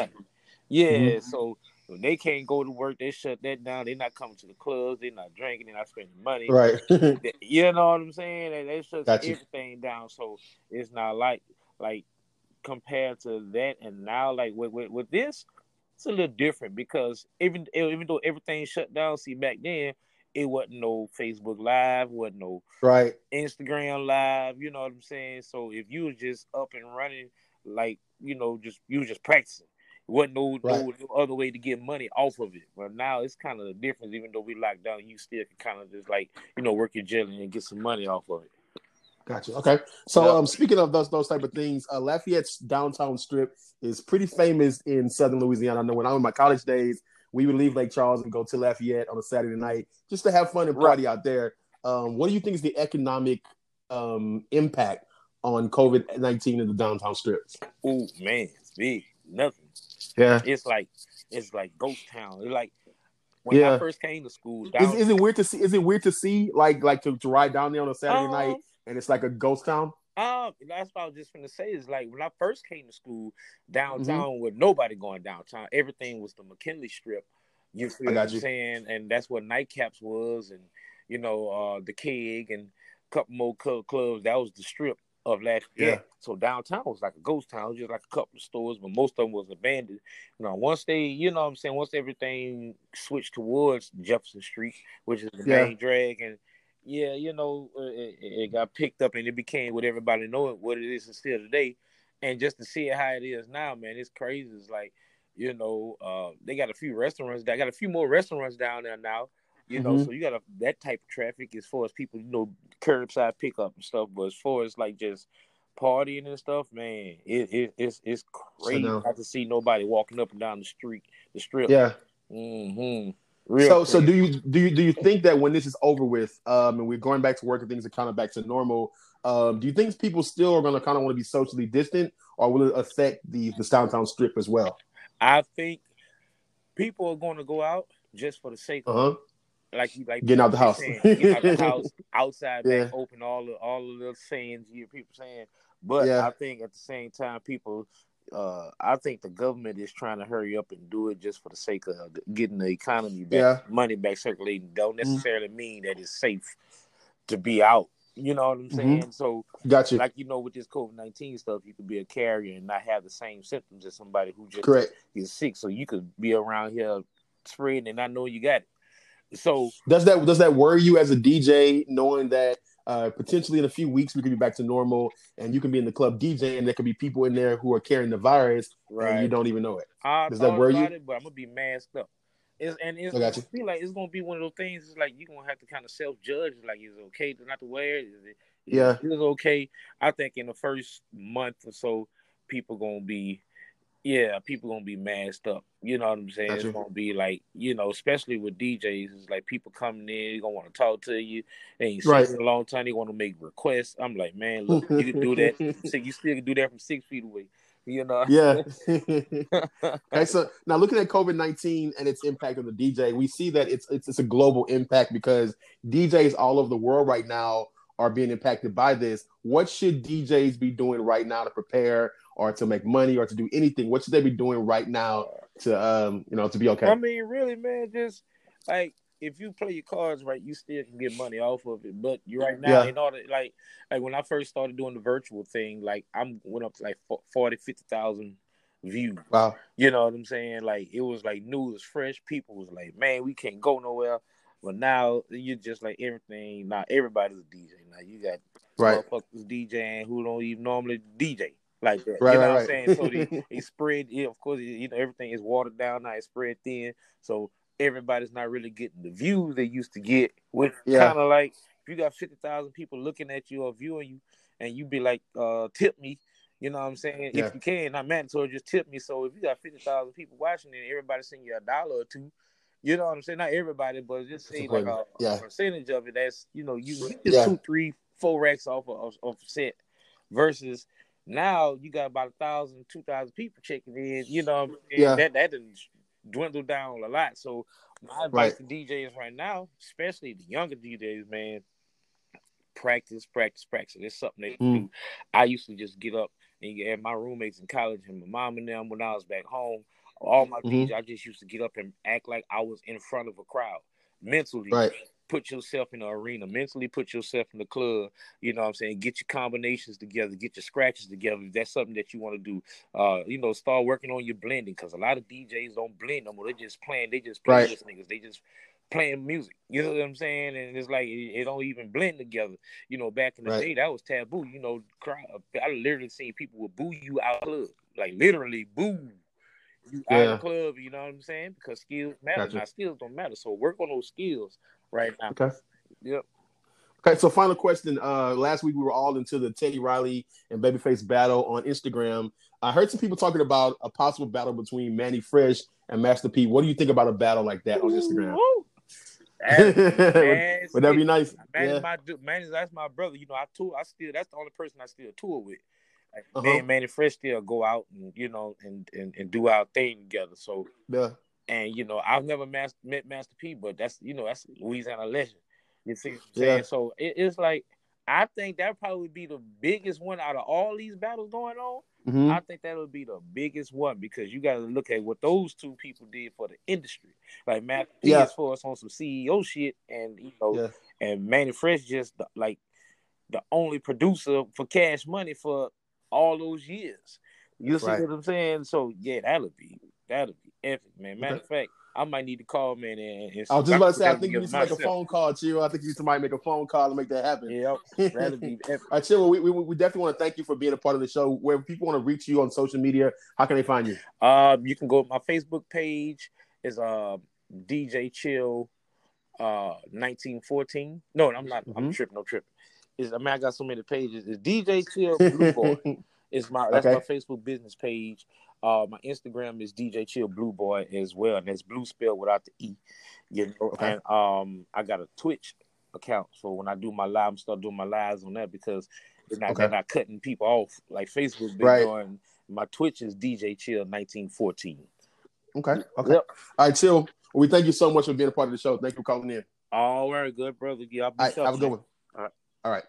Speaker 6: yeah
Speaker 3: Mhm.
Speaker 6: so when they can't go to work, they shut that down. They're not coming to the clubs. They're not drinking. They're not spending money.
Speaker 3: Right.
Speaker 6: You know what I'm saying? They, they shut
Speaker 3: Gotcha.
Speaker 6: everything down. So it's not like like compared to that and now like with, with, with this, it's a little different because even even though everything shut down, see back then it wasn't no Facebook Live, wasn't no
Speaker 3: right.
Speaker 6: Instagram live, you know what I'm saying? So if you was just up and running, like, you know, just you was just practicing. It wasn't no, no,
Speaker 3: Right.
Speaker 6: no other way to get money off of it. But now it's kind of the difference, even though we locked down, you still can kind of just like, you know, work your jelly and get some money off of it.
Speaker 3: Gotcha. Okay. So,
Speaker 6: Yeah.
Speaker 3: um, speaking of those those type of things, uh, Lafayette's downtown strip is pretty famous in Southern Louisiana. I know when I was in my college days, we would leave Lake Charles and go to Lafayette on a Saturday night just to have fun and party out there. Um, what do you think is the economic um, impact on COVID nineteen in the downtown strip?
Speaker 6: Oh man, it's big. Nothing.
Speaker 3: Yeah.
Speaker 6: It's like it's like ghost town. It's like when
Speaker 3: Yeah.
Speaker 6: I first came to school,
Speaker 3: Is, is it weird to see? Is it weird to see like like to, to ride down there on a Saturday
Speaker 6: Um,
Speaker 3: night and it's like a ghost town?
Speaker 6: Um, that's what I was just gonna say. Is like when I first came to school downtown
Speaker 3: Mm-hmm.
Speaker 6: with nobody going downtown, everything was the McKinley Strip. You feel what I'm
Speaker 3: you.
Speaker 6: saying? And that's what Nightcaps was, and you know, uh, the Keg and a couple more cl- clubs. That was the strip of Lafayette.
Speaker 3: Yeah.
Speaker 6: So downtown was like a ghost town, just like a couple of stores, but most of them was abandoned. You know, once they, you know, what I'm saying, once everything switched towards Jefferson Street, which is the
Speaker 3: Yeah.
Speaker 6: main drag, and yeah, you know, uh, it, it got picked up and it became what everybody know it, what it is still today. And just to see it how it is now, man, it's crazy. It's like, you know, uh, they got a few restaurants. They got a few more restaurants down there now. You know,
Speaker 3: Mhm.
Speaker 6: so you got a, that type of traffic as far as people, you know, curbside pickup and stuff. But as far as like just partying and stuff, man, it, it it's it's crazy
Speaker 3: down.
Speaker 6: not to see nobody walking up and down the street, the strip.
Speaker 3: Yeah.
Speaker 6: Hmm
Speaker 3: so so do you do you do you think that when this is over with um and we're going back to work and things are kind of back to normal um do you think people still are going to kind of want to be socially distant or will it affect the the downtown strip as well
Speaker 6: I think people are going to go out just for the sake of
Speaker 3: uh-huh
Speaker 6: like you like
Speaker 3: Getting out the house.
Speaker 6: saying, getting out the house, outside
Speaker 3: Yeah.
Speaker 6: open, all the all the little sayings you hear people saying. But
Speaker 3: Yeah.
Speaker 6: I think at the same time, people, uh, I think the government is trying to hurry up and do it just for the sake of getting the economy back,
Speaker 3: Yeah.
Speaker 6: money back circulating. Don't
Speaker 3: Mhm.
Speaker 6: necessarily mean that it's safe to be out. You know what I'm
Speaker 3: Mhm.
Speaker 6: saying? So,
Speaker 3: gotcha
Speaker 6: like you know, with this COVID nineteen stuff, you could be a carrier and not have the same symptoms as somebody who just
Speaker 3: correct
Speaker 6: is sick. So you could be around here spreading and not know you got it. So
Speaker 3: does that does that worry you as a dj knowing that uh potentially in a few weeks we could be back to normal and you can be in the club dj and there could be people in there who are carrying the virus and you don't even know it
Speaker 6: I
Speaker 3: Does that worry you?
Speaker 6: it, but I'm gonna be masked up. It's, and it's
Speaker 3: I got you.
Speaker 6: I feel like it's gonna be one of those things. It's like you're gonna have to kind of self judge. Like, is it okay to not to wear it? Is it?
Speaker 3: Yeah.
Speaker 6: it's okay? I think in the first month or so, people gonna be, yeah, people gonna be masked up. You know what I'm saying? It's gonna be like, you know, especially with DJs, it's like people coming in, they gonna want to talk to you. They ain't seen
Speaker 3: Right.
Speaker 6: in a long time. They want to make requests. I'm like, man, look, you can do that. So you still can do that from six feet away. You know?
Speaker 3: yeah okay so now looking at covid-19 and its impact on the dj we see that it's it's, it's a global impact because djs all over the world right now are being impacted by this. What should DJs be doing right now to prepare or to make money or to do anything? What should they be doing right now to um you know to be okay?
Speaker 6: I mean, really, man, just like if you play your cards right, you still can get money off of it. But you right now,
Speaker 3: Yeah.
Speaker 6: in order like like when I first started doing the virtual thing, like I'm went up to like 40, 50,000 views.
Speaker 3: Wow.
Speaker 6: You know what I'm saying? Like it was like new, it was fresh. People was like, man, we can't go nowhere. But now you're just like everything. Now everybody's a DJ. Now you got
Speaker 3: Right.
Speaker 6: motherfuckers DJing who don't even normally DJ like that.
Speaker 3: Right,
Speaker 6: you know
Speaker 3: right,
Speaker 6: what I'm saying? So they, they spread. Yeah, of course, you know everything is watered down now. It's spread thin. So everybody's not really getting the views they used to get. Which
Speaker 3: Yeah.
Speaker 6: kind of like if you got fifty thousand people looking at you or viewing you, and you be like, uh, tip me. You know what I'm saying?
Speaker 3: Yeah.
Speaker 6: If you can, not mandatory, just tip me. So if you got fifty thousand people watching and everybody send you a dollar or two, you know what I'm saying? Not everybody, but just say like a,
Speaker 3: Yeah.
Speaker 6: a percentage of it. That's you know, you you
Speaker 3: Yeah.
Speaker 6: two, three, four racks off of, of, of set versus now you got about a thousand, two thousand people checking in. You know, what I'm saying?
Speaker 3: Yeah.
Speaker 6: that that didn't dwindle down a lot. So my advice to DJs right now, especially the younger DJs, man, practice, practice, practice. It's something they
Speaker 3: Mm.
Speaker 6: do. I used to just get up and get my roommates in college and my mom and them when I was back home. All my. DJs, I just used to get up and act like I was in front of a crowd. Mentally,
Speaker 3: Right.
Speaker 6: Put yourself in the arena. Mentally, put yourself in the club. You know what I'm saying? Get your combinations together. Get your scratches together. If that's something that you want to do, uh, you know, start working on your blending because a lot of DJs don't blend no more. They just playing. They just
Speaker 3: Right.
Speaker 6: niggas. They just playing music. You know what I'm saying? And it's like it, don't even blend together. You know, back in the
Speaker 3: Right.
Speaker 6: day, that was taboo. You know, crowd. I literally seen people would boo you out of the club, like literally boo you out of the club. You know what I'm saying? Because skills matter.
Speaker 3: Gotcha.
Speaker 6: Now skills don't matter. So work on those skills right now.
Speaker 3: Okay.
Speaker 6: Yep.
Speaker 3: Okay, so final question. Uh, last week we were all into the Teddy Riley and Babyface battle on Instagram. I heard some people talking about a possible battle between Mannie Fresh and Master P. What do you think about a battle like that on Instagram?
Speaker 6: Woo! That- man,
Speaker 3: Would that be nice?
Speaker 6: Man,
Speaker 3: Yeah.
Speaker 6: my du- man, that's my brother. You know, I tour. I still that's the only person I still tour with. Like,
Speaker 3: Uh-huh.
Speaker 6: Me and Mannie Fresh still go out and you know and, and and do our thing together. So
Speaker 3: Yeah.
Speaker 6: And you know I've never mas- met Master P, but that's you know that's Louisiana legend. You see what I'm
Speaker 3: Yeah.
Speaker 6: saying? So it, it's like I think that probably be the biggest one out of all these battles going on.
Speaker 3: Mhm.
Speaker 6: I think that would be the biggest one because you got to look at what those two people did for the industry. Like Matt P
Speaker 3: Yeah.
Speaker 6: is for us on some CEO shit, and you know,
Speaker 3: Yeah.
Speaker 6: and Mannie Fresh just the- like the only producer for Cash Money for all those years. You see
Speaker 3: Right.
Speaker 6: what I'm saying? So yeah, that'll be that'll be epic, man. Matter
Speaker 3: Okay.
Speaker 6: of fact, I might need to call man and, and
Speaker 3: I was just about to say, I think you need to make a phone call, Chill. I think you need somebody make a phone call to make that happen.
Speaker 6: Yep, that'll be epic.
Speaker 3: All right, Chill. We, we, we definitely want to thank you for being a part of the show. Where people want to reach you on social media, how can they find you?
Speaker 6: Um, you can go. My Facebook page is uh DJ Chill, uh nineteen fourteen. No, I'm not. I'm
Speaker 3: Mhm.
Speaker 6: tripping. No tripping. Is I mean I got so many pages. It's DJ Chill Blue Boy. Is my that's
Speaker 3: Okay.
Speaker 6: my Facebook business page. Uh, my Instagram is DJ Chill Blue Boy as well, and that's blue spelled without the e. You know,
Speaker 3: Okay.
Speaker 6: and um, I got a Twitch account, so when I do my live, I'm start doing my lives on that because they're not, they're not cutting people off like Facebook been
Speaker 3: Right.
Speaker 6: doing. My Twitch is DJ Chill 1914.
Speaker 3: okay. Okay.
Speaker 6: Yep.
Speaker 3: All right, Chill. We thank you so much for being a part of the show. Thank you for calling in.
Speaker 6: All right, good brother. Y'all be
Speaker 3: All right, have a good one.
Speaker 6: All right.
Speaker 3: All right.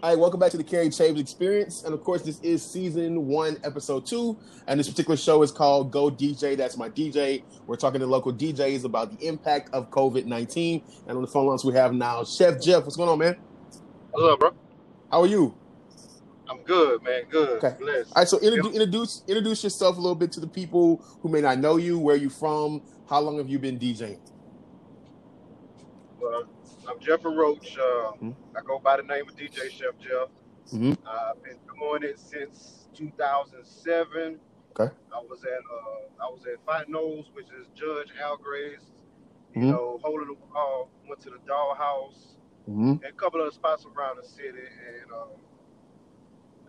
Speaker 3: All right, welcome back to the Cary Chavis Experience. And of course, this is season one, episode two. And this particular show is called Go DJ. That's my DJ. We're talking to local DJs about the impact of COVID 19. And on the phone lines, we have now Chef Jeff. What's going on, man?
Speaker 7: What's up, bro?
Speaker 3: How are you?
Speaker 7: I'm good, man. Good.
Speaker 3: Okay.
Speaker 7: Blessed.
Speaker 3: All right, so introdu- introduce introduce yourself a little bit to the people who may not know you. Where you from? How long have you been DJing?
Speaker 7: Well, I'm Jeff Roach. Uh,
Speaker 3: Mhm.
Speaker 7: I go by the name of DJ Chef Jeff.
Speaker 3: Mhm.
Speaker 7: I've been doing it since 2007.
Speaker 3: Okay.
Speaker 7: I was at uh, I was at Fight Nose, which is Judge Al Gray's. You
Speaker 3: Mhm.
Speaker 7: know, holding the wall. Went to the Dollhouse
Speaker 3: Mm-hmm.
Speaker 7: and a couple other spots around the city, and um,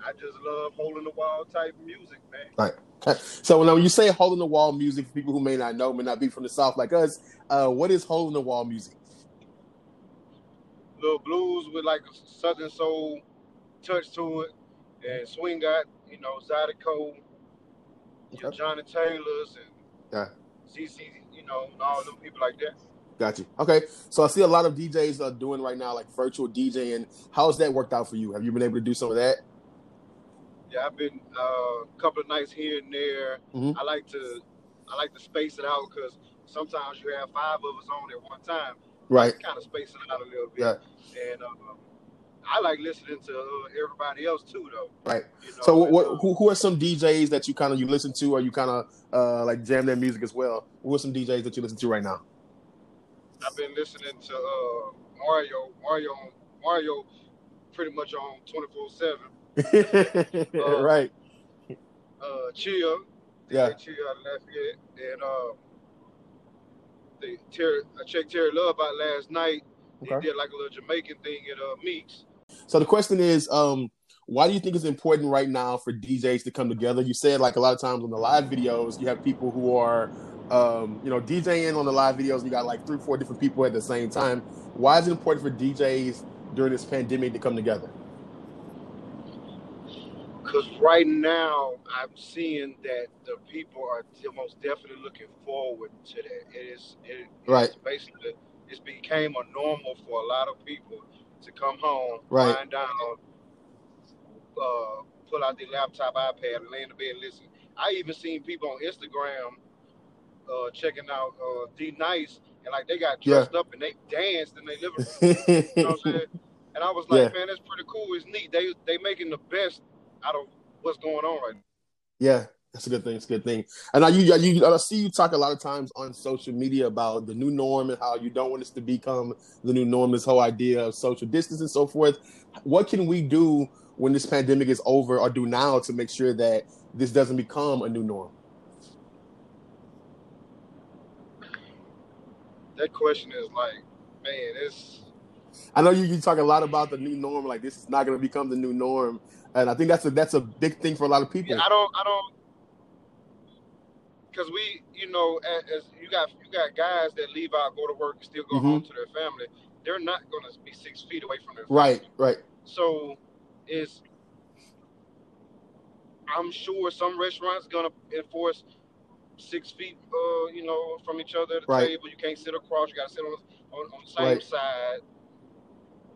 Speaker 7: I just love holding the wall type music, man.
Speaker 3: Okay. So now when you say hole in the wall music, for people who may not know, may not be from the South like us, uh, what is hole in the wall music?
Speaker 7: Little blues with like a southern soul touch to it, and swing got you know Zydeco,
Speaker 3: Okay.
Speaker 7: Johnny Taylors, and
Speaker 3: Yeah.
Speaker 7: CC, you know, and all them people like that.
Speaker 3: Got you. Okay, so I see a lot of DJs are doing right now, like virtual DJing. How's that worked out for you? Have you been able to do some of that?
Speaker 7: Yeah, I've been uh, a couple of nights here and there.
Speaker 3: Mhm.
Speaker 7: I like to I like to space it out because sometimes you have five of us on at one time.
Speaker 3: Right.
Speaker 7: Kind of space it out a little bit.
Speaker 3: Yeah.
Speaker 7: And um, I like listening to uh, everybody else too, though.
Speaker 3: Right.
Speaker 7: You know,
Speaker 3: So what?
Speaker 7: uh,
Speaker 3: Who, who are some DJs that you kind of you listen to, or you kind of uh, like jam their music as well? Who are some DJs that you listen to right now?
Speaker 7: I've been listening to uh, Mario, Mario, Mario, pretty much on twenty four seven.
Speaker 3: Right.
Speaker 7: Uh, Chill,
Speaker 3: Yeah.
Speaker 7: Chill out of Lafayette, and uh, the Terry, I checked Terry Love out last night. He
Speaker 3: Okay.
Speaker 7: did like a little Jamaican thing at uh, Meeks.
Speaker 3: So the question is, um, why do you think it's important right now for DJs to come together? You said like a lot of times on the live videos, you have people who are, um, you know, DJing on the live videos. You got like three, four different people at the same time. Why is it important for DJs during this pandemic to come together?
Speaker 7: Because right now, I'm seeing that the people are de- most definitely looking forward to that. It is, it,
Speaker 3: Right.
Speaker 7: it's basically, it's became a normal for a lot of people to come home,
Speaker 3: Right.
Speaker 7: wind down, uh, pull out their laptop, iPad, and lay in the bed and listen. I even seen people on Instagram uh, checking out uh, D-Nice, and like they got
Speaker 3: Yeah.
Speaker 7: dressed up and they danced in their living room. You know what I'm saying? And I was like,
Speaker 3: Yeah.
Speaker 7: man, that's pretty cool. It's neat. They they making the best out of what's going on right now.
Speaker 3: Yeah, that's a good thing. It's a good thing. And I, you, you, I see you talk a lot of times on social media about the new norm and how you don't want this to become the new norm. This whole idea of social distance and so forth. What can we do when this pandemic is over, or do now to make sure that this doesn't become a new norm?
Speaker 7: That question is like, man, it's
Speaker 3: I know you, you talk a lot about the new norm, like this is not going to become the new norm, and I think that's a that's a big thing for a lot of people.
Speaker 7: yeah, I don't I don't because we you know as, as you got you got guys that leave out, go to work, and still go
Speaker 3: Mhm.
Speaker 7: home to their family. They're not going to be six feet away from their
Speaker 3: Right,
Speaker 7: family.
Speaker 3: right,
Speaker 7: So it's I'm sure some restaurants gonna enforce six feet, uh, you know, from each other at the
Speaker 3: Right.
Speaker 7: table. You can't sit across. You gotta sit on the, on, on the same
Speaker 3: Right.
Speaker 7: side.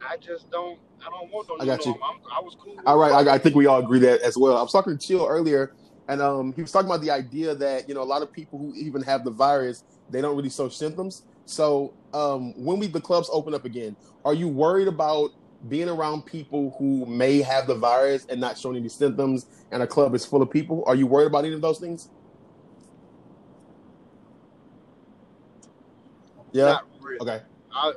Speaker 7: I just don't. I don't want no
Speaker 3: I got you.
Speaker 7: I'm, was cool.
Speaker 3: All right. I, I think we all agree that as well. I was talking to Chill earlier, and um, he was talking about the idea that you know a lot of people who even have the virus, they don't really show symptoms. So um, when we the clubs open up again, are you worried about being around people who may have the virus and not showing any symptoms, and a club is full of people? Are you worried about any of those things? Yeah.
Speaker 7: Not really.
Speaker 3: Okay.
Speaker 7: I,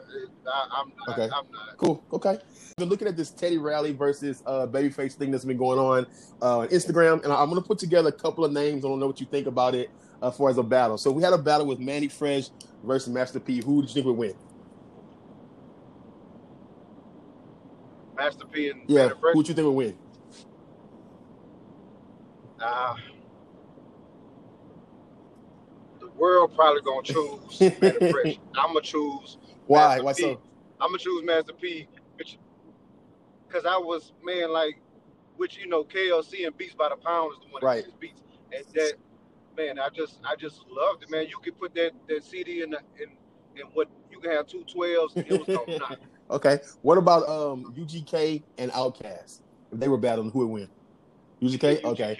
Speaker 7: I, I'm not.
Speaker 3: Okay.
Speaker 7: I'm not.
Speaker 3: Cool. Okay. Been looking at this Teddy Riley versus uh, Babyface thing that's been going on uh, on Instagram, and I'm going to put together a couple of names. I don't know what you think about it uh, for as a battle. So we had a battle with Mannie Fresh versus Master P. Who do you think would win?
Speaker 7: Master P and
Speaker 3: Yeah.
Speaker 7: Mannie Fresh.
Speaker 3: Who do you think would win?
Speaker 7: Uh, the world probably gonna choose Mannie Fresh. I'm gonna choose.
Speaker 3: Why?
Speaker 7: Master
Speaker 3: Why
Speaker 7: P.
Speaker 3: so?
Speaker 7: I'm gonna choose Master P, which, cause I was man like, which you know KLC and Beats by the Pound is the one that
Speaker 3: Right.
Speaker 7: makes beats, and that man, I just I just loved it, man. You could put that that CD in the in in what you can have two twelves, and it was gonna knock.
Speaker 3: Okay. What about um, UGK and Outkast? If they were battling, who would win? UGK. Okay.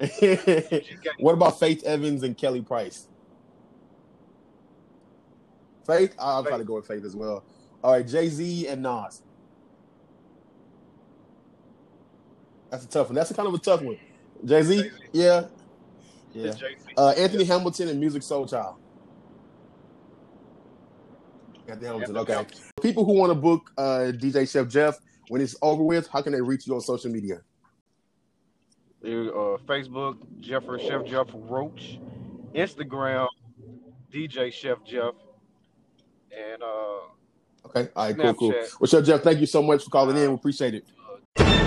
Speaker 7: UGK.
Speaker 3: what about Faith Evans and Kelly Price? Faith, I'll try to go with Faith as well. All right, Jay Z and Nas. That's a tough one. That's a kind of a tough one. Jay Z, yeah, yeah. Uh, Anthony Hamilton and Musiq Soulchild. Anthony Hamilton. Okay. People who want to book uh, DJ Chef Jeff when it's over with, how can they reach you on social media?
Speaker 7: uh, Facebook, Jeffery Chef Jeff Roach, Instagram, DJ Chef Jeff, and uh,
Speaker 3: okay, all right, Snapchat. cool,
Speaker 7: cool.
Speaker 3: Well, sure, Jeff, thank you so much for calling uh, in. We appreciate it. Uh,